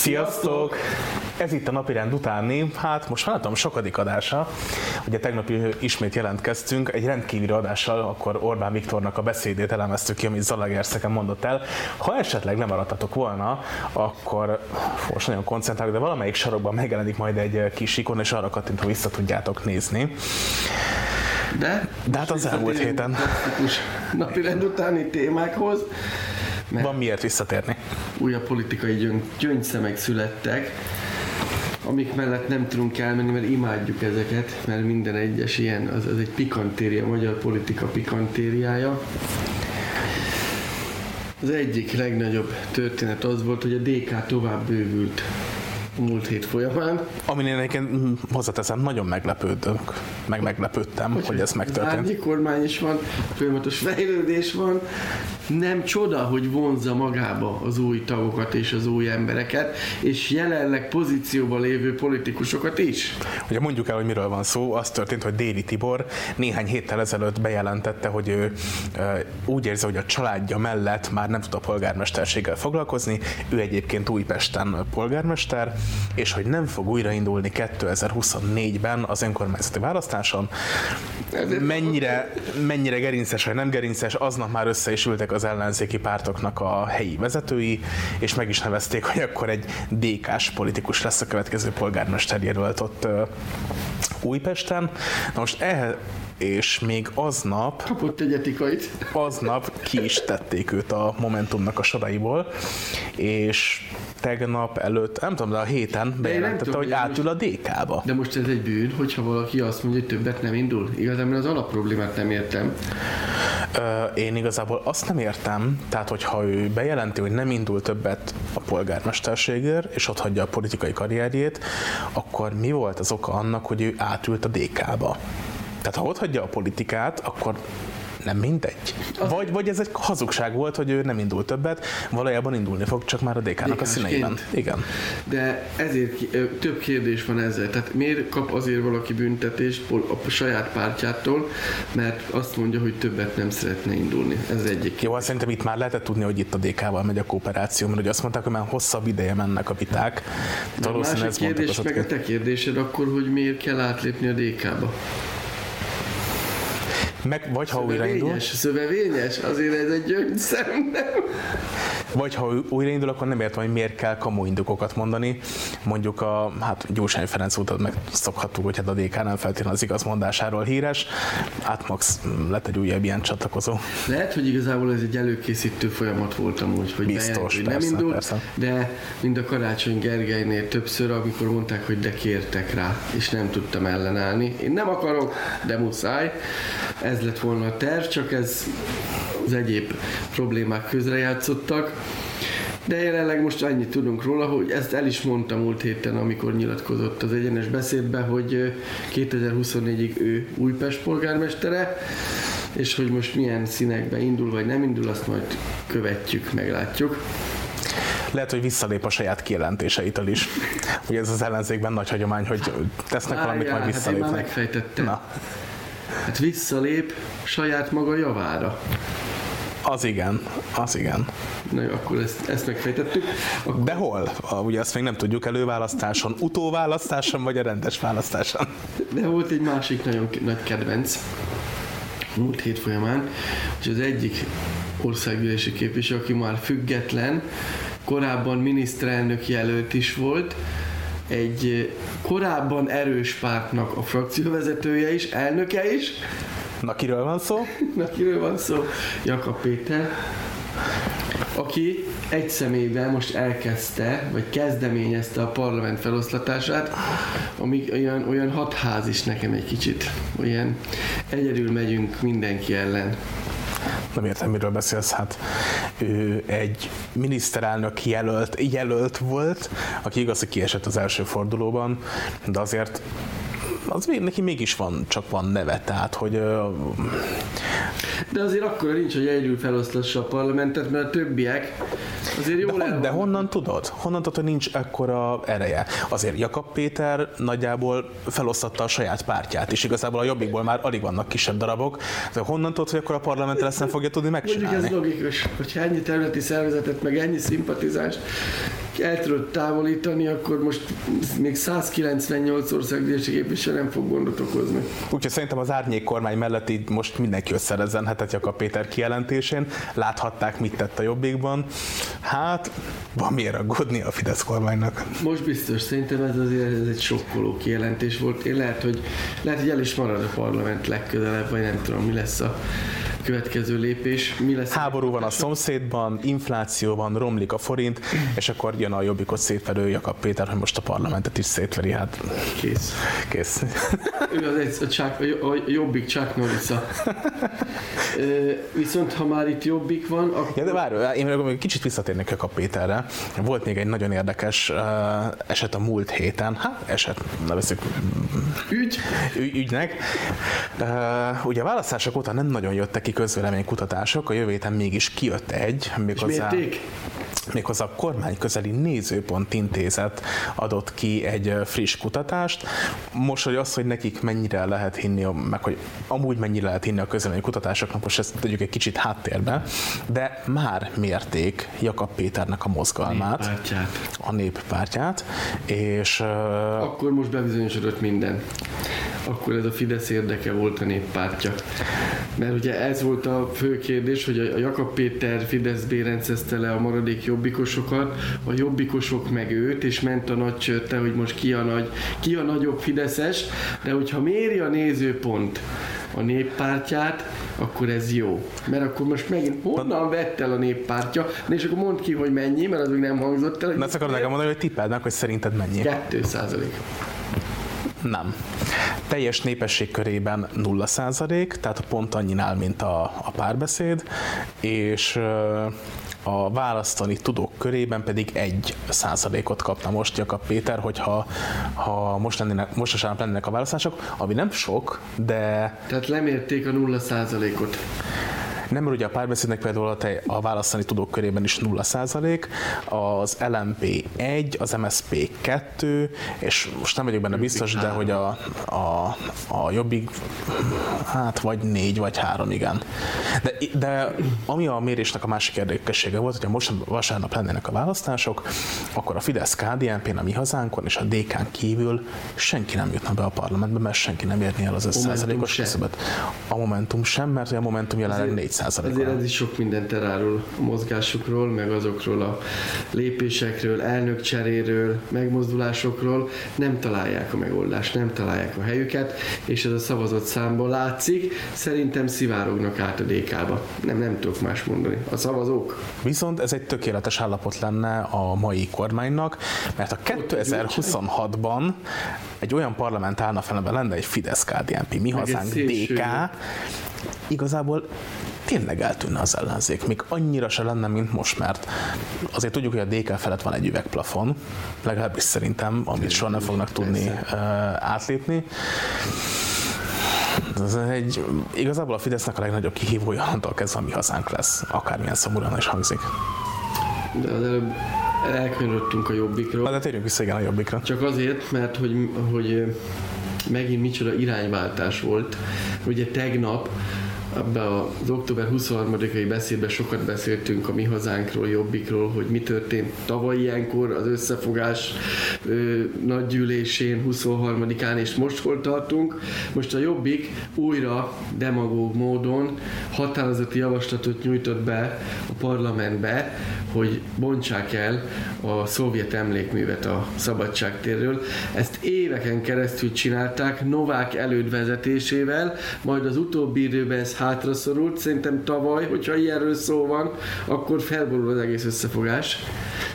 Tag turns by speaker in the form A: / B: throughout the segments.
A: Sziasztok! Ez itt a napirend utáni, hát most már tudom, sokadik adása. Ugye tegnap ismét jelentkeztünk, egy rendkívüli adással, akkor Orbán Viktornak a beszédét elemeztük ki, amit Zalagerszegen mondott el. Ha esetleg nem maradtatok volna, akkor most nagyon koncentrálok, de valamelyik sarokban megjelenik majd egy kis ikon, és arra kattintva vissza tudjátok nézni.
B: De,
A: de hát az elmúlt héten.
B: Napirend utáni témákhoz.
A: Mert Van miért visszatérni.
B: Újabb politikai gyöngy, gyöngyszemek születtek, amik mellett nem tudunk elmenni, mert imádjuk ezeket, mert minden egyes ilyen, az, az egy pikantéria, magyar politika pikantériája. Az egyik legnagyobb történet az volt, hogy a DK tovább bővült múlt hét folyamán.
A: Amin én egyébként hm, hozzáteszem, nagyon meglepődök, meg meglepődtem, hogy, hogy ez megtörtént.
B: Egy kormány is van, folyamatos fejlődés van, nem csoda, hogy vonzza magába az új tagokat és az új embereket, és jelenleg pozícióban lévő politikusokat is.
A: Ugye mondjuk el, hogy miről van szó, az történt, hogy Déli Tibor néhány héttel ezelőtt bejelentette, hogy ő úgy érzi, hogy a családja mellett már nem tud a polgármesterséggel foglalkozni, ő egyébként Újpesten polgármester, és hogy nem fog újraindulni 2024-ben az önkormányzati választáson. Mennyire, mennyire gerinces vagy nem gerinces, aznap már össze is ültek az ellenzéki pártoknak a helyi vezetői, és meg is nevezték, hogy akkor egy DK-s politikus lesz a következő polgármester jelölt ott Újpesten. Na most ehhez, és még aznap...
B: Kapott egy etikait.
A: Aznap ki is tették őt a Momentumnak a soraiból, és tegnap előtt, nem tudom, de a héten bejelentette, hogy átül a DK-ba.
B: De most ez egy bűn, hogyha valaki azt mondja, hogy többet nem indul? Igazából az alapproblémát nem értem.
A: Én igazából azt nem értem, tehát hogyha ő bejelenti, hogy nem indul többet a polgármesterségért, és ott hagyja a politikai karrierjét, akkor mi volt az oka annak, hogy ő átült a DK-ba? Tehát ha ott hagyja a politikát, akkor nem mindegy. Vagy, vagy ez egy hazugság volt, hogy ő nem indul többet, valójában indulni fog, csak már a DK-nak a színeiben. Igen.
B: De ezért több kérdés van ezzel. Tehát miért kap azért valaki büntetést a saját pártjától, mert azt mondja, hogy többet nem szeretne indulni. Ez egyik.
A: Jó, azt szerintem itt már lehetett tudni, hogy itt a DK-val megy a kooperáció, mert ugye azt mondták, hogy már hosszabb ideje mennek a viták.
B: De a másik kérdés meg a te kérdésed akkor, hogy miért kell átlépni a DK-ba.
A: Meg, vagy ha újraindul.
B: Szövevényes, azért ez egy gyöngyszem, nem?
A: Vagy ha újraindul, akkor nem értem, hogy miért kell kamu indokokat mondani. Mondjuk a hát Gyurcsány Ferenc útat meg szokhattuk, hogy hát a DK nem feltétlenül az igaz mondásáról híres. Átmax lett egy újabb ilyen csatlakozó.
B: Lehet, hogy igazából ez egy előkészítő folyamat volt amúgy, hogy
A: Biztos,
B: bejent,
A: persze,
B: nem indult,
A: persze.
B: de mind a Karácsony Gergelynél többször, amikor mondták, hogy de kértek rá, és nem tudtam ellenállni. Én nem akarok, de muszáj. Ez lett volna a terv, csak ez az egyéb problémák közrejátszottak. De jelenleg most annyit tudunk róla, hogy ezt el is mondta múlt héten, amikor nyilatkozott az egyenes beszédben, hogy 2024-ig ő Újpest polgármestere, és hogy most milyen színekbe indul vagy nem indul, azt majd követjük, meglátjuk.
A: Lehet, hogy visszalép a saját kijelentéseitől is. Ugye ez az ellenzékben nagy hagyomány, hogy tesznek Várjál, valamit, majd visszalépnek. Hát
B: én már megfejtettem. Na. Hát visszalép saját maga javára.
A: Az igen, az igen.
B: Na jó, akkor ezt, ezt megfejtettük. Akkor...
A: De hol? Ugye azt még nem tudjuk előválasztáson, utóválasztáson vagy a rendes választáson.
B: De volt egy másik nagyon nagy kedvenc múlt hét folyamán, és az egyik országgyűlési képviselő, aki már független, korábban miniszterelnök jelölt is volt, egy korábban erős pártnak a frakcióvezetője is, elnöke is.
A: Na kiről van szó?
B: Na kiről van szó? Jakab Péter, aki egy személyben most elkezdte, vagy kezdeményezte a parlament feloszlatását, ami olyan, olyan hatház is nekem egy kicsit. Olyan egyedül megyünk mindenki ellen
A: nem értem, miről beszélsz, hát ő egy miniszterelnök jelölt, jelölt volt, aki igaz, hogy kiesett az első fordulóban, de azért az neki mégis van, csak van neve, tehát hogy
B: de azért akkor nincs, hogy egyedül feloszlassa a parlamentet, mert a többiek azért jól
A: de, hon, de honnan tudod? Honnan tudod, hogy nincs ekkora ereje? Azért Jakab Péter nagyjából felosztatta a saját pártját, és igazából a jobbikból már alig vannak kisebb darabok. De honnan tudod, hogy akkor a parlamentet ezt nem fogja tudni megcsinálni?
B: Mondjuk ez logikus, hogyha ennyi területi szervezetet, meg ennyi szimpatizást el tudod távolítani, akkor most még 198 országgyűlési képviselő nem fog gondot okozni.
A: Úgyhogy szerintem az árnyék kormány mellett így most mindenki összerezenhetett Jakab Péter kijelentésén. Láthatták, mit tett a jobbikban. Hát, van miért aggódni a Fidesz kormánynak.
B: Most biztos, szerintem ez azért ez egy sokkoló kijelentés volt. Én lehet, hogy, lehet, hogy el is marad a parlament legközelebb, vagy nem tudom, mi lesz a következő lépés. Mi lesz
A: Háború van a szomszédban, infláció van, romlik a forint, és akkor jön a jobbikot szétverő Jakab Péter, hogy most a parlamentet is szétveri. Hát
B: Kész.
A: kész.
B: Ő az egy, a, csák, a, jobbik Chuck Norrisza. Ö, Viszont ha már itt jobbik van, akkor
A: Ja, de várj, én még kicsit visszatérnék Jakab Péterre. Volt még egy nagyon érdekes eset a múlt héten, hát eset, nevezzük
B: ügy,
A: ügy, ügynek. Ugye a választások óta nem nagyon jöttek ki közvéleménykutatások, a jövő héten mégis kijött egy, méghozzá, méghozzá a kormány közeli nézőpont intézet adott ki egy friss kutatást. Most, hogy az, hogy nekik mennyire lehet hinni, meg hogy amúgy mennyire lehet hinni a közvélemény kutatásoknak, most ezt tegyük egy kicsit háttérbe, de már mérték Jakab Péternek a mozgalmát,
B: Pártját.
A: a néppártját, és
B: Akkor most bebizonyosodott minden. Akkor ez a Fidesz érdeke volt a néppártja. Mert ugye ez volt a fő kérdés, hogy a Jakab Péter Fidesz bérencezte le a maradék jobbikosokat, a jobbikosok meg őt, és ment a nagy csörte, hogy most ki a, nagy, ki a nagyobb Fideszes, de hogyha méri a nézőpont a néppártját, akkor ez jó. Mert akkor most megint honnan vett el a néppártja, Na és akkor mondd ki, hogy mennyi, mert az még nem hangzott el.
A: Na azt akarod nekem mondani, hogy tippeld meg, hogy szerinted mennyi?
B: 2 százalék.
A: Nem. Teljes népesség körében 0 tehát pont annyinál, mint a, a párbeszéd, és a választani tudók körében pedig egy százalékot kapna most Jakab Péter, hogyha ha most, lennének, most vasárnap lennének a választások, ami nem sok, de
B: Tehát lemérték a 0 százalékot.
A: Nem, mert ugye a párbeszédnek például a, te, a választani tudók körében is 0% az LMP 1, az MSP 2, és most nem vagyok benne biztos, de hogy a, a, a jobbik, hát vagy 4, vagy 3, igen. De, de ami a mérésnek a másik érdekessége volt, hogyha most vasárnap lennének a választások, akkor a Fidesz KDNP-n, a mi hazánkon és a DK-n kívül senki nem jutna be a parlamentbe, mert senki nem érni el az 5
B: Momentum
A: százalékos
B: se.
A: küszöböt. A Momentum sem, mert a Momentum jelenleg 4
B: Azért ez is sok mindent elárul a mozgásukról, meg azokról a lépésekről, elnökcseréről, megmozdulásokról. Nem találják a megoldást, nem találják a helyüket, és ez a szavazott számból látszik. Szerintem szivárognak át a DK-ba. Nem, nem tudok más mondani. A szavazók.
A: Viszont ez egy tökéletes állapot lenne a mai kormánynak, mert a 2026-ban egy olyan parlament állna fel, lenne egy Fidesz KDNP, mi hazánk DK, igazából tényleg eltűnne az ellenzék, még annyira se lenne, mint most, mert azért tudjuk, hogy a DK felett van egy üvegplafon, legalábbis szerintem, amit soha nem fognak tudni uh, átlépni. Ez egy, igazából a Fidesznek a legnagyobb kihívója onnantól kezdve a mi hazánk lesz, akármilyen szomorúan is hangzik.
B: De az előbb elkanyarodtunk a jobbikról.
A: De térjünk vissza igen a jobbikra.
B: Csak azért, mert hogy, hogy megint micsoda irányváltás volt. Ugye tegnap abban az október 23-ai beszédben sokat beszéltünk a mi hazánkról, jobbikról, hogy mi történt tavaly ilyenkor az összefogás ö, nagygyűlésén 23-án, és most hol tartunk. Most a jobbik újra demagóg módon határozati javaslatot nyújtott be a parlamentbe, hogy bontsák el a szovjet emlékművet a szabadságtérről. Ezt éveken keresztül csinálták Novák előd vezetésével, majd az utóbbi időben ez hátraszorult. Szerintem tavaly, hogyha ilyenről szó van, akkor felborul az egész összefogás.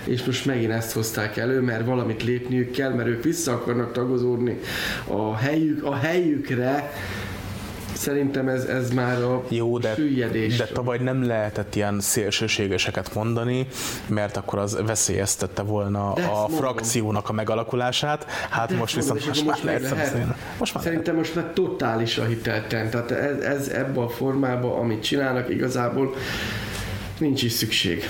B: És most megint ezt hozták elő, mert valamit lépniük kell, mert ők vissza akarnak tagozódni a, helyük, a helyükre. Szerintem ez, ez már a
A: Jó, de,
B: süllyedés.
A: de tavaly nem lehetett ilyen szélsőségeseket mondani, mert akkor az veszélyeztette volna
B: De
A: a
B: mondom.
A: frakciónak a megalakulását. Hát
B: De
A: most viszont most
B: akkor
A: már lehet beszélni. Most már lehet.
B: Szerintem most már totálisan hitelten. Tehát ez, ez ebben a formában, amit csinálnak, igazából nincs is szükség.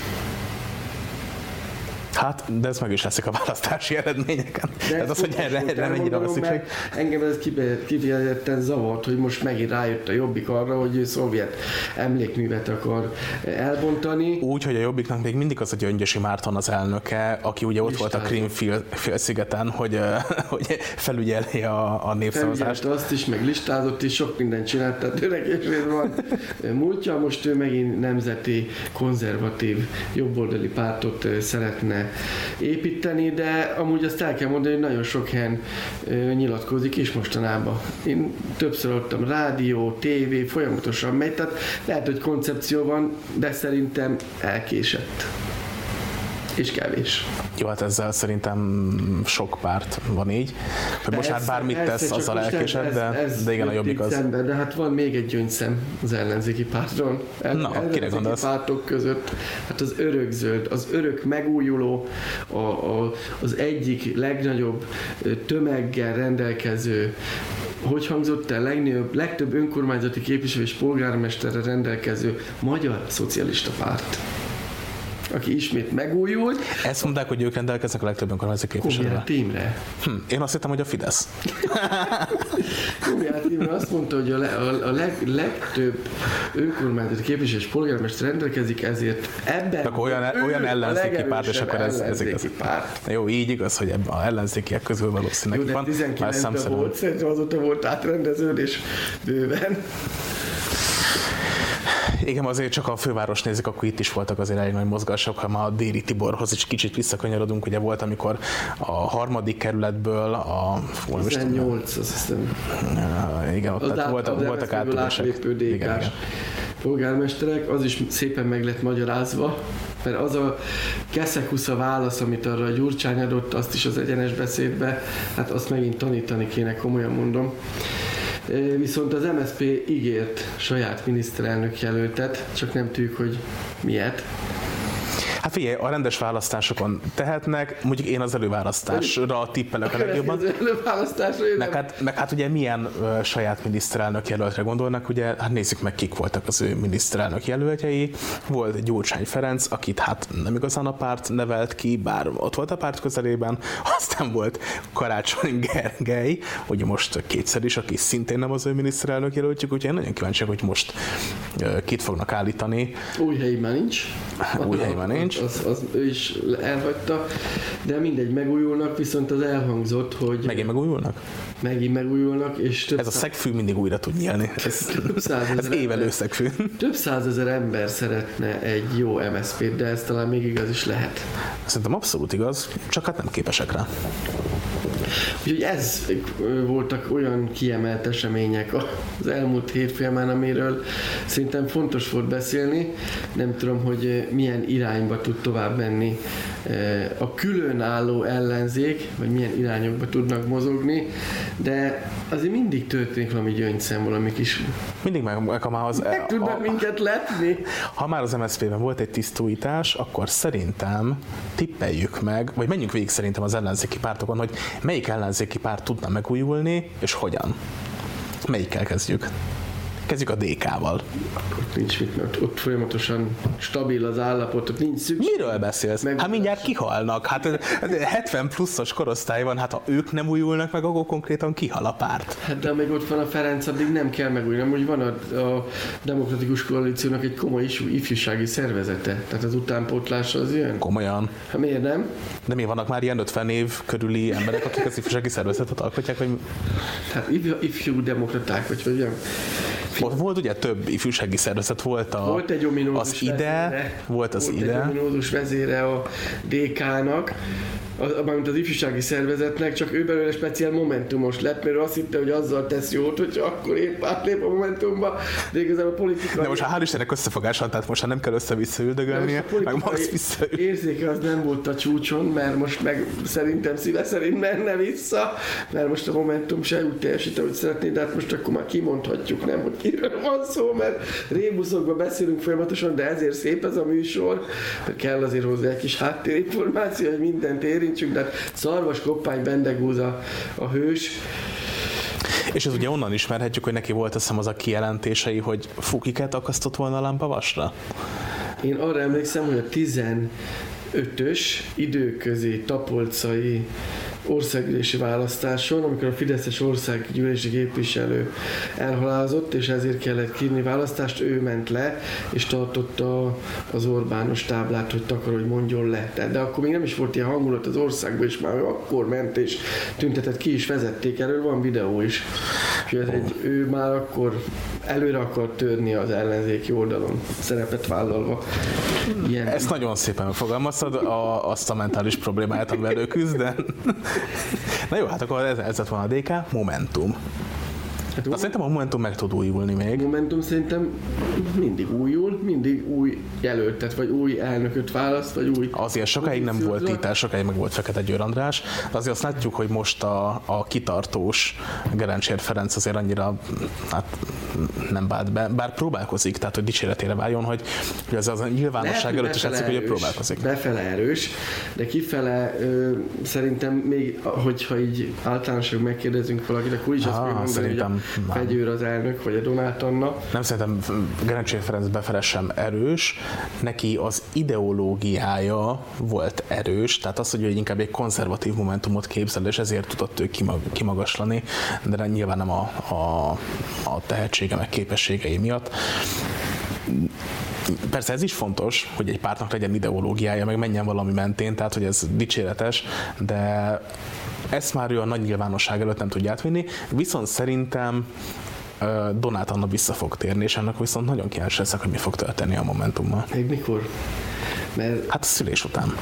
A: Hát, de ez meg is leszik a választási eredményeken.
B: De
A: ez az, hogy erre, erre mennyire van szükség.
B: Engem ez kifejezetten zavart, hogy most megint rájött a Jobbik arra, hogy ő szovjet emlékművet akar elbontani.
A: Úgy, hogy a Jobbiknak még mindig az a Gyöngyösi Márton az elnöke, aki ugye ott volt a Krim félszigeten, hogy, hogy felügyeli a, a népszavazást.
B: azt is, meg listázott is, sok mindent csinált, tehát őnek van múltja, most ő megint nemzeti konzervatív jobboldali pártot szeretne építeni, de amúgy azt el kell mondani, hogy nagyon sok helyen nyilatkozik is mostanában. Én többször adtam rádió, tévé, folyamatosan megy, tehát lehet, hogy koncepció van, de szerintem elkésett és kevés.
A: Jó, hát ezzel szerintem sok párt van így, hogy most már bármit persze, tesz, azzal elkésed, de, ez, de igen, a jobbik az.
B: Szembe, de hát van még egy gyöngyszem az ellenzéki párton.
A: El, Na, kire gondolsz?
B: pártok között. Hát az örökzöld, az örök megújuló, a, a, az egyik legnagyobb tömeggel rendelkező hogy hangzott el legnagyobb, legtöbb önkormányzati képviselő és polgármesterre rendelkező magyar szocialista párt aki ismét megújult.
A: Ezt mondták, hogy ők rendelkeznek a legtöbb önkormányzati képviselővel.
B: Tímre.
A: Hm, én azt hittem, hogy a Fidesz.
B: Kubiát azt mondta, hogy a, le, a, a leg, legtöbb önkormányzati képviselő és polgármester rendelkezik, ezért ebben
A: akkor olyan, olyan ellenzéki párt, és akkor ez, ez igaz.
B: Párt.
A: Jó, így igaz, hogy ebben a ellenzékiek közül valószínűleg
B: Jó, de 19 volt, szerintem azóta volt átrendeződés bőven
A: igen, azért csak a főváros nézik, akkor itt is voltak azért elég nagy mozgások, ha már a déli Tiborhoz is kicsit visszakanyarodunk, ugye volt, amikor a harmadik kerületből a...
B: 18, azt hiszem.
A: Igen, ott tehát voltak, voltak átülések. Igen, igen.
B: polgármesterek, az is szépen meg lett magyarázva, mert az a keszekusza válasz, amit arra a Gyurcsány adott, azt is az egyenes beszédbe, hát azt megint tanítani kéne, komolyan mondom. Viszont az MSP ígért saját miniszterelnök jelöltet, csak nem tudjuk, hogy miért.
A: Hát figyelj, a rendes választásokon tehetnek, mondjuk én az előválasztásra tippelek a legjobban.
B: Az előválasztásra
A: meg hát, meg hát ugye milyen uh, saját miniszterelnök jelöltre gondolnak, ugye hát nézzük meg kik voltak az ő miniszterelnök jelöltjei. Volt Gyurcsány Ferenc, akit hát nem igazán a párt nevelt ki, bár ott volt a párt közelében, aztán volt Karácsony Gergely, ugye most kétszer is, aki szintén nem az ő miniszterelnök jelöltjük, úgyhogy én nagyon kíváncsi, hogy most uh, kit fognak állítani.
B: Új helyi már nincs.
A: Új helyi már nincs
B: az, az ő is elhagyta, de mindegy, megújulnak, viszont az elhangzott, hogy...
A: Megint megújulnak?
B: Megint megújulnak, és
A: több Ez a szegfű mindig újra tud nyílni. Ez, ez évelő szegfű.
B: Több százezer ember szeretne egy jó MSZP-t, de ez talán még igaz is lehet.
A: Szerintem abszolút igaz, csak hát nem képesek rá.
B: Úgyhogy ez voltak olyan kiemelt események az elmúlt hétfélmán, amiről szerintem fontos volt beszélni. Nem tudom, hogy milyen irányba tud tovább menni a különálló ellenzék, vagy milyen irányokba tudnak mozogni, de azért mindig történik valami gyöngyszem, valami kis...
A: Mindig meg, meg ha már az...
B: Meg tudnak a, minket letni.
A: Ha már az MSZP-ben volt egy tisztújítás, akkor szerintem tippeljük meg, vagy menjünk végig szerintem az ellenzéki pártokon, hogy melyik ellenzéki párt tudna megújulni, és hogyan. Melyikkel kezdjük? Kezdjük a DK-val.
B: Ott nincs mit, mert ott folyamatosan stabil az állapot, ott nincs szükség.
A: Miről beszélsz? Meg... Hát mindjárt kihalnak. Hát 70 pluszos korosztály van, hát ha ők nem újulnak meg, akkor konkrétan kihal a párt.
B: Hát de amíg ott van a Ferenc, addig nem kell megújulni. Hogy van a, a Demokratikus Koalíciónak egy komoly ifjúsági szervezete. Tehát az utánpótlás az jön.
A: Komolyan.
B: Hát miért nem?
A: De mi vannak már ilyen 50 év körüli emberek, akik az ifjúsági szervezetet alkotják? Vagy...
B: Tehát ifjú, demokraták, vagy hogy
A: ott volt ugye több ifjúsági szervezet, volt, a,
B: volt egy
A: az ide, vezére,
B: volt
A: az
B: volt
A: ide.
B: egy ominózus vezére a DK-nak, mármint az ifjúsági szervezetnek, csak ő belőle speciál momentumos lett, mert azt hitte, hogy azzal tesz jót, hogy akkor épp átlép a momentumba, de igazából a politika...
A: De most hál' Istennek összefogás van, tehát most nem kell össze-vissza üldögölnie, meg max vissza
B: érzéke az nem volt a csúcson, mert most meg szerintem szíve szerint menne vissza, mert most a momentum se úgy teljesít, ahogy szeretné, de hát most akkor már kimondhatjuk, nem, hogy kiről van szó, mert rébuszokban beszélünk folyamatosan, de ezért szép ez a műsor, kell azért hozzá egy kis háttérinformáció, hogy mindent ér érintsük, de szarvas koppány bendegúz a, a hős.
A: És ez ugye onnan ismerhetjük, hogy neki volt azt az a kijelentései, hogy fukiket akasztott volna a lámpa vasra?
B: Én arra emlékszem, hogy a 15 ötös időközi tapolcai országgyűlési választáson, amikor a Fideszes országgyűlési képviselő elhalálozott, és ezért kellett kírni választást, ő ment le, és tartotta az Orbános táblát, hogy takar, hogy mondjon le. De akkor még nem is volt ilyen hangulat az országban, és már akkor ment, és tüntetett, ki is vezették, erről van videó is. És ez egy, ő már akkor előre akar törni az ellenzéki oldalon, szerepet vállalva.
A: Ilyen. Ezt nagyon szépen fogalmaztad, a, azt a mentális problémáját, amivel ő küzd, de... Na jó, hát akkor ez, ez lett volna a DK, Momentum. Hát, Azt szerintem a Momentum meg tud újulni még.
B: Momentum szerintem mindig újul, mindig új jelöltet, vagy új elnököt választ, vagy új...
A: Azért sokáig nem volt titás, sokáig meg volt Fekete Győr András, de azért azt látjuk, hogy most a, a kitartós Gerencsér Ferenc azért annyira hát, nem bált be, bár próbálkozik, tehát hogy dicséretére váljon, hogy, hogy az, az a nyilvánosság Lehet, előtt is látszik, hogy ő próbálkozik.
B: Befele erős, de kifele ö, szerintem még, hogyha így általánosan megkérdezünk valakit, akkor is azt mondani, hogy a Fegyőr az elnök, vagy a Donát Anna.
A: Nem szerintem Gerencsér Ferenc befele sem erős, neki az ideológiája volt erős, tehát az, hogy inkább egy konzervatív momentumot képzel, és ezért tudott ő kimagaslani, de nyilván nem a, a, a tehetsége meg képességei miatt persze ez is fontos, hogy egy pártnak legyen ideológiája, meg menjen valami mentén, tehát hogy ez dicséretes, de ezt már ő a nagy nyilvánosság előtt nem tudja átvinni, viszont szerintem Donát Anna vissza fog térni, és ennek viszont nagyon kíváncsi leszek, hogy mi fog történni a Momentummal.
B: Még mikor?
A: Mert... Hát a szülés után.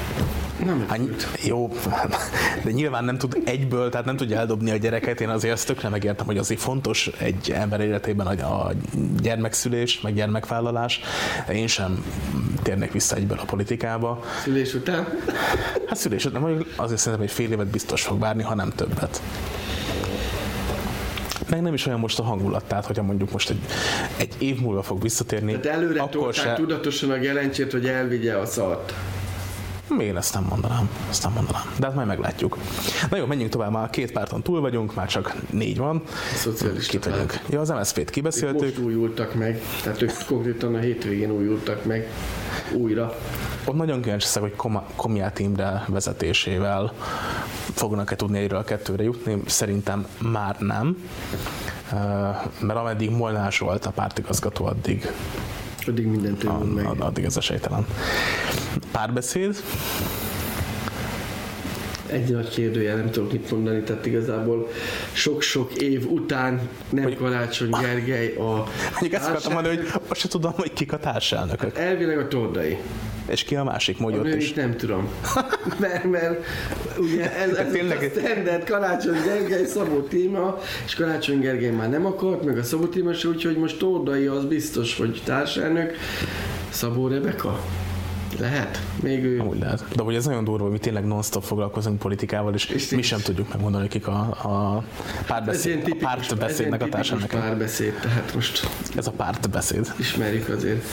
B: Nem
A: hát, jó, de nyilván nem tud egyből, tehát nem tudja eldobni a gyereket. Én azért azt tökre megértem, hogy azért fontos egy ember életében a gyermekszülés, meg gyermekvállalás. De én sem térnék vissza egyből a politikába.
B: Szülés után?
A: Hát szülés után, azért szerintem egy fél évet biztos fog várni, ha nem többet meg nem is olyan most a hangulat, tehát hogyha mondjuk most egy, egy év múlva fog visszatérni.
B: Tehát előre akkor se... tudatosan a jelentsét, hogy elvigye a szart.
A: Még ezt nem mondanám, ezt nem mondanám. De hát majd meglátjuk. Na jó, menjünk tovább, már két párton túl vagyunk, már csak négy van.
B: A szocialista
A: Kit vagyunk. Ja, az MSZP-t kibeszéltük. Ők
B: most újultak meg, tehát ők konkrétan a hétvégén újultak meg újra.
A: Ott nagyon kíváncsi leszek, hogy Komiát Imre vezetésével fognak-e tudni egyről a kettőre jutni. Szerintem már nem, mert ameddig Molnás volt a pártigazgató, addig
B: Addig mindent a, meg.
A: Addig ez esélytelen. Párbeszéd?
B: egy nagy kérdője, nem tudok mit mondani, tehát igazából sok-sok év után nem hogy, Karácsony Gergely a
A: Mondjuk ezt akartam mondani, hogy azt sem tudom, hogy kik a társelnökök.
B: Hát elvileg a Tordai.
A: És ki a másik mondjuk is?
B: nem tudom. mert, mert ugye ez, ez Tényleg... a standard Karácsony Gergely, Szabó téma, és Karácsony Gergely már nem akart, meg a Szabó téma se, úgyhogy most Tordai az biztos, hogy társelnök. Szabó Rebeka? Lehet, még ő.
A: Amúgy lehet. De hogy ez nagyon durva, hogy mi tényleg non-stop foglalkozunk politikával, és, és mi sem tudjuk megmondani, kik a, a párbeszéd, ez a pártbeszédnek a társadalmak.
B: párbeszéd, tehát most...
A: Ez a pártbeszéd.
B: Ismerjük azért.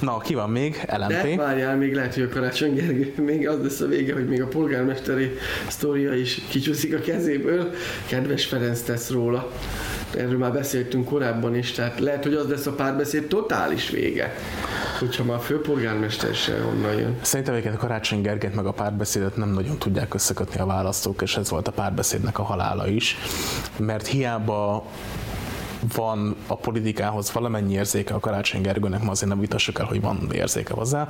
A: Na, ki van még? LMP.
B: De várjál, még lehet, hogy a Karácsony Gergely, még az lesz a vége, hogy még a polgármesteri sztoria is kicsúszik a kezéből. Kedves Ferenc tesz róla. Erről már beszéltünk korábban is, tehát lehet, hogy az lesz a párbeszéd totális vége hogyha már a főpolgármester se onnan jön.
A: Szerintem egyébként Karácsony Gergelyt meg a párbeszédet nem nagyon tudják összekötni a választók, és ez volt a párbeszédnek a halála is, mert hiába van a politikához valamennyi érzéke a Karácsony Gergőnek, ma azért nem vitassuk el, hogy van érzéke hozzá.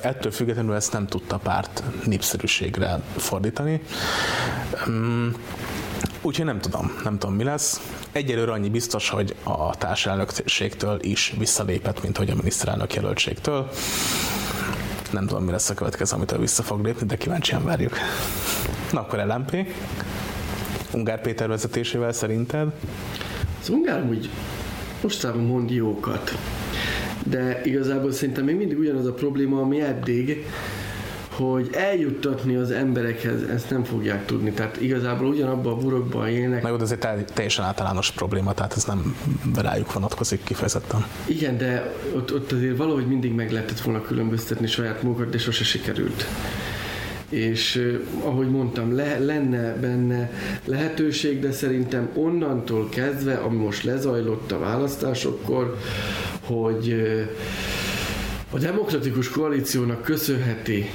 A: Ettől függetlenül ezt nem tudta párt népszerűségre fordítani. Úgyhogy nem tudom, nem tudom mi lesz. Egyelőre annyi biztos, hogy a társelnökségtől is visszalépett, mint hogy a miniszterelnök jelöltségtől. Nem tudom, mi lesz a következő, amitől vissza fog lépni, de kíváncsian várjuk. Na akkor LMP. Ungár Péter vezetésével szerinted?
B: Az Ungár úgy mostában mond jókat. De igazából szerintem még mindig ugyanaz a probléma, ami eddig, hogy eljuttatni az emberekhez, ezt nem fogják tudni. Tehát igazából ugyanabban a burokban élnek.
A: De ez egy teljesen általános probléma, tehát ez nem rájuk vonatkozik kifejezetten.
B: Igen, de ott, ott azért valahogy mindig meg lehetett volna különböztetni saját magukat, de sose sikerült és ahogy mondtam, le, lenne benne lehetőség, de szerintem onnantól kezdve, ami most lezajlott a választásokkor, hogy a demokratikus koalíciónak köszönheti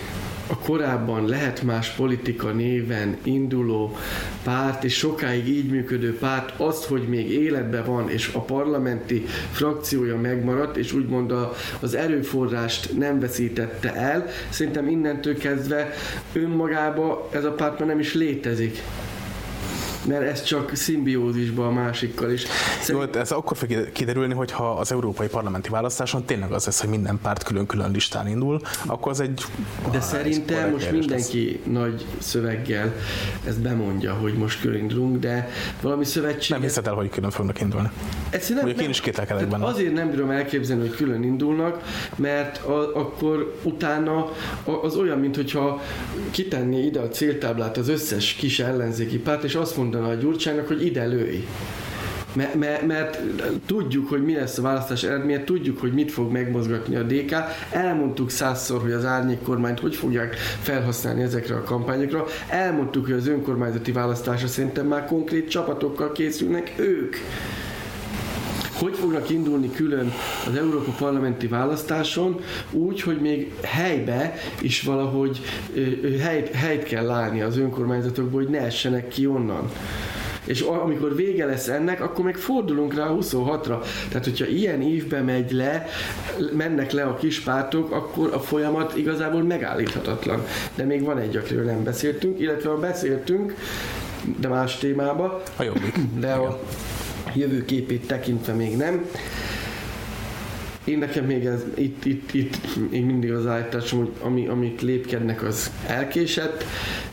B: a korábban lehet más politika néven induló párt, és sokáig így működő párt azt, hogy még életben van, és a parlamenti frakciója megmaradt, és úgymond a, az erőforrást nem veszítette el, szerintem innentől kezdve önmagába ez a párt már nem is létezik mert ez csak szimbiózisban a másikkal is.
A: Szerint... Jó, ez akkor fog kiderülni, hogyha az európai parlamenti választáson tényleg az lesz, hogy minden párt külön-külön listán indul, akkor az egy...
B: De ah, szerintem most mindenki lesz. nagy szöveggel ezt bemondja, hogy most külön indulunk, de valami szövetség...
A: Nem hiszed el, hogy külön fognak indulni.
B: Ezt nem, nem,
A: én is kételkedek benne.
B: Azért nem bírom elképzelni, hogy külön indulnak, mert a, akkor utána az olyan, mintha kitenné ide a céltáblát az összes kis ellenzéki párt, és azt mond mondaná a Gyurcsának, hogy ide lőj. Mert, mert, mert tudjuk, hogy mi lesz a választás eredménye, tudjuk, hogy mit fog megmozgatni a DK. Elmondtuk százszor, hogy az árnyék kormányt hogy fogják felhasználni ezekre a kampányokra. Elmondtuk, hogy az önkormányzati választásra szerintem már konkrét csapatokkal készülnek ők hogy fognak indulni külön az Európa Parlamenti választáson, úgy, hogy még helybe is valahogy helyt, helyt kell állni az önkormányzatokból, hogy ne essenek ki onnan és amikor vége lesz ennek, akkor meg fordulunk rá a 26-ra. Tehát, hogyha ilyen évbe megy le, mennek le a kis pártok, akkor a folyamat igazából megállíthatatlan. De még van egy, akiről nem beszéltünk, illetve ha beszéltünk, de más témába.
A: A jobbik.
B: De a, jövőképét tekintve még nem. Én nekem még ez, itt, itt, itt még mindig az állításom, hogy ami, amit lépkednek, az elkésett,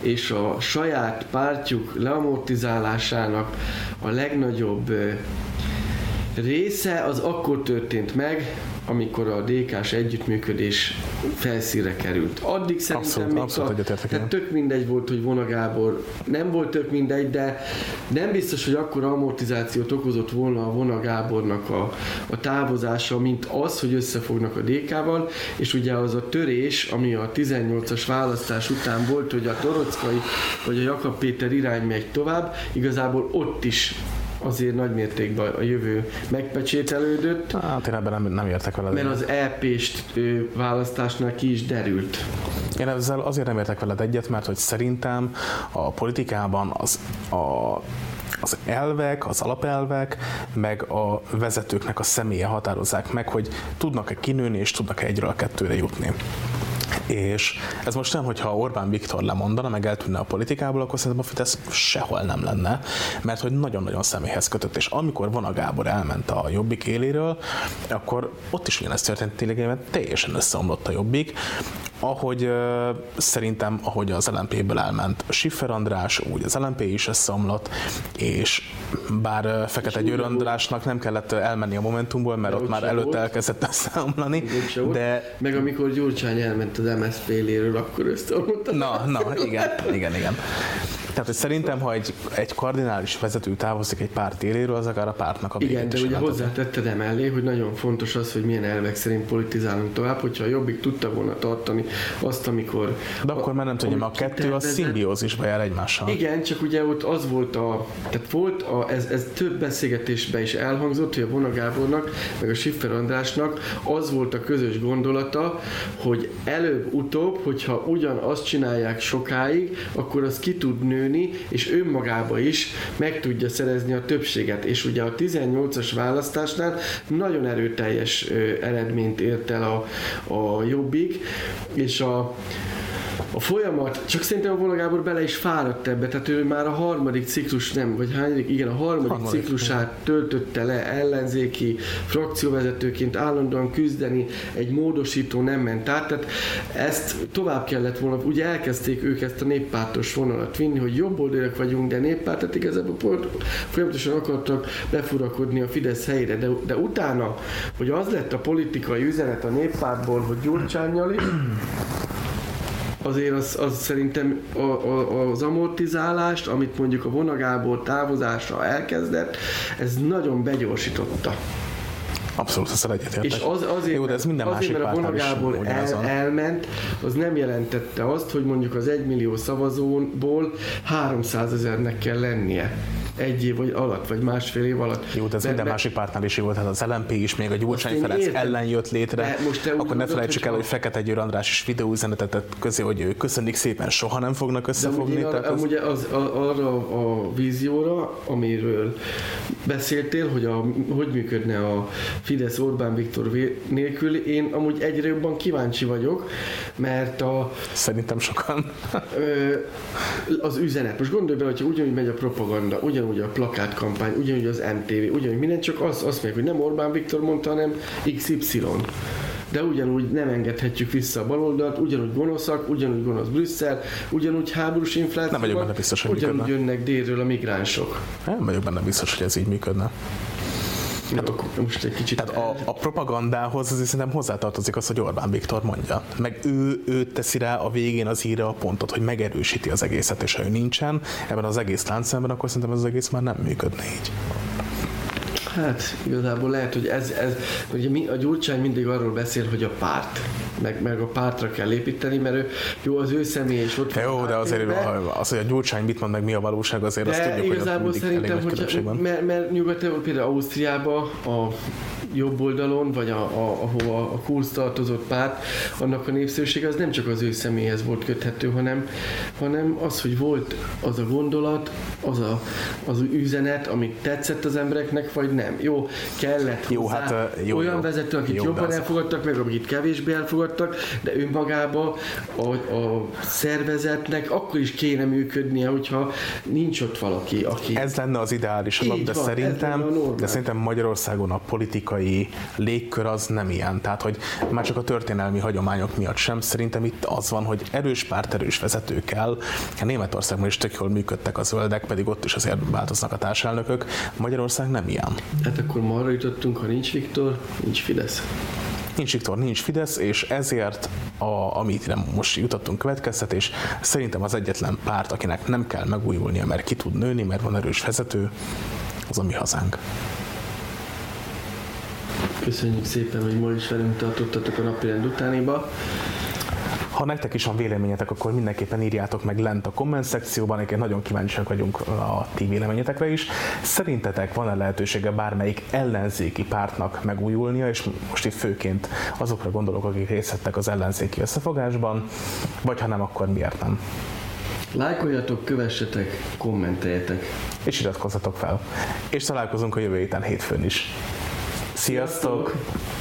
B: és a saját pártjuk leamortizálásának a legnagyobb része az akkor történt meg, amikor a DK-s együttműködés felszíre került. Addig szerintem abszolút, abszolút a, tehát tök mindegy volt, hogy Vona Gábor nem volt tök mindegy, de nem biztos, hogy akkor amortizációt okozott volna a Vona Gábornak a, a távozása, mint az, hogy összefognak a DK-val, és ugye az a törés, ami a 18-as választás után volt, hogy a Torockai vagy a Jakab Péter irány megy tovább, igazából ott is azért nagy mértékben a jövő megpecsételődött.
A: Hát én ebben nem, nem értek vele.
B: Mert az EP-st választásnál ki is derült.
A: Én ezzel azért nem értek veled egyet, mert hogy szerintem a politikában az a az elvek, az alapelvek, meg a vezetőknek a személye határozzák meg, hogy tudnak-e kinőni, és tudnak-e egyről a kettőre jutni. És ez most nem, hogyha Orbán Viktor lemondana, meg eltűnne a politikából, akkor szerintem a Fidesz sehol nem lenne, mert hogy nagyon-nagyon személyhez kötött, és amikor Vona Gábor elment a Jobbik éléről, akkor ott is ugyanezt történt, tényleg teljesen összeomlott a Jobbik, ahogy uh, szerintem, ahogy az LMP-ből elment Schiffer András, úgy az LMP is összeomlott, és bár uh, Fekete Győr Andrásnak nem kellett elmenni a Momentumból, mert de ott már előtt elkezdett összeomlani, de...
B: Meg amikor Gyurcsány elment az MSZP léről, akkor összeomlott.
A: Na, na, igen, igen, igen. Tehát, hogy szerintem, ha egy, egy kardinális vezető távozik egy párt éléről, az akár a pártnak a
B: Igen, de ugye hozzátetted emellé, hogy nagyon fontos az, hogy milyen elvek szerint politizálunk tovább, hogyha a Jobbik tudta volna tartani azt, amikor...
A: De akkor már nem tudja, a kettő a szimbiózisba jár egymással.
B: Igen, csak ugye ott az volt a... Tehát volt a, ez, ez több beszélgetésben is elhangzott, hogy a Vona Gábornak, meg a Siffer Andrásnak az volt a közös gondolata, hogy előbb-utóbb, hogyha ugyanazt csinálják sokáig, akkor az ki tud nőni nőni, és önmagába is meg tudja szerezni a többséget. És ugye a 18-as választásnál nagyon erőteljes eredményt ért el a, a Jobbik, és a a folyamat, csak szerintem a Vola Gábor bele is fáradt ebbe, tehát ő már a harmadik ciklus, nem, vagy hányadik, igen, a harmadik, harmadik. ciklusát töltötte le ellenzéki frakcióvezetőként állandóan küzdeni, egy módosító nem ment át, tehát ezt tovább kellett volna, ugye elkezdték ők ezt a néppártos vonalat vinni, hogy jobb oldalak vagyunk, de néppárt, tehát igazából folyamatosan akartak befurakodni a Fidesz helyére, de, de utána, hogy az lett a politikai üzenet a néppártból, hogy Gyurcsányjal is, azért az, az szerintem a, a, az amortizálást, amit mondjuk a vonagából távozásra elkezdett, ez nagyon begyorsította.
A: Abszolút, ezt egyetértek.
B: És az, azért, Jó, de ez minden azért, másik mert a vonagából el, elment, az nem jelentette azt, hogy mondjuk az egymillió szavazóból 300 ezernek kell lennie. Egy év vagy alatt, vagy másfél év alatt.
A: Jó, de ez minden másik pártnál is volt, tehát az LMP is, még a Gyurcsány Ferenc értem. ellen jött létre. Most te akkor ne felejtsük el, hogy Fekete Győr András is videóüzenetet tett közé, hogy ő köszönik szépen, soha nem fognak összefogni.
B: De tehát az... ugye az, a, arra a vízióra, amiről beszéltél, hogy a, hogy működne a Fidesz Orbán Viktor nélkül, én amúgy egyre jobban kíváncsi vagyok, mert a...
A: Szerintem sokan.
B: az üzenet. Most gondolj bele, hogyha ugyanúgy megy a propaganda, ugyanúgy a plakátkampány, ugyanúgy az MTV, ugyanúgy minden, csak az, azt meg, hogy nem Orbán Viktor mondta, hanem XY de ugyanúgy nem engedhetjük vissza a baloldalt, ugyanúgy gonoszak, ugyanúgy gonosz Brüsszel, ugyanúgy háborús infláció.
A: Nem vagyok benne biztos, hogy
B: ugyanúgy
A: működne.
B: jönnek délről a migránsok.
A: Nem vagyok benne biztos, hogy ez így működne.
B: Hát, most egy kicsit
A: tehát a, a propagandához azért szerintem hozzátartozik az, hogy Orbán Viktor mondja. Meg ő, ő teszi rá a végén az íre a pontot, hogy megerősíti az egészet, és ha ő nincsen ebben az egész láncszemben, akkor szerintem ez az egész már nem működne így.
B: Hát igazából lehet, hogy ez, ez ugye mi, a Gyurcsány mindig arról beszél, hogy a párt, meg, meg a pártra kell építeni, mert ő, jó, az ő személy is ott
A: Jó, de azért az, hogy a Gyurcsány mit mond, meg mi a valóság, azért de azt tudjuk,
B: igazából hogy szerintem, hogy mert, mert nyugat például Ausztriában a jobb oldalon, vagy a, a, ahova a kurz tartozott párt, annak a népszerűsége az nem csak az ő személyhez volt köthető, hanem, hanem az, hogy volt az a gondolat, az a, az üzenet, amit tetszett az embereknek, vagy nem. Jó, kellett jó, hozzá hát, jó, olyan jó, vezető, akit jó, jobban elfogadtak, meg akit kevésbé elfogadtak, de önmagába a, a szervezetnek akkor is kéne működnie, hogyha nincs ott valaki, aki...
A: Ez lenne az ideális alap, de van, szerintem, de szerintem Magyarországon a politikai légkör az nem ilyen. Tehát, hogy már csak a történelmi hagyományok miatt sem. Szerintem itt az van, hogy erős párt, erős vezető kell. A Németországban is tök jól működtek a zöldek, pedig ott is azért változnak a társelnökök. Magyarország nem ilyen.
B: Hát akkor ma arra jutottunk, ha nincs Viktor, nincs Fidesz.
A: Nincs Viktor, nincs Fidesz, és ezért, a, amit most jutottunk következtetés, szerintem az egyetlen párt, akinek nem kell megújulnia, mert ki tud nőni, mert van erős vezető, az a mi hazánk.
B: Köszönjük szépen, hogy ma is velünk tartottatok a napirend utániba.
A: Ha nektek is van véleményetek, akkor mindenképpen írjátok meg lent a komment szekcióban, egyébként nagyon kíváncsiak vagyunk a ti véleményetekre is. Szerintetek van-e lehetősége bármelyik ellenzéki pártnak megújulnia, és most itt főként azokra gondolok, akik részt vettek az ellenzéki összefogásban, vagy ha nem, akkor miért nem?
B: Lájkoljatok, kövessetek, kommenteljetek.
A: És iratkozzatok fel. És találkozunk a jövő héten hétfőn is. Sziasztok! Sziasztok.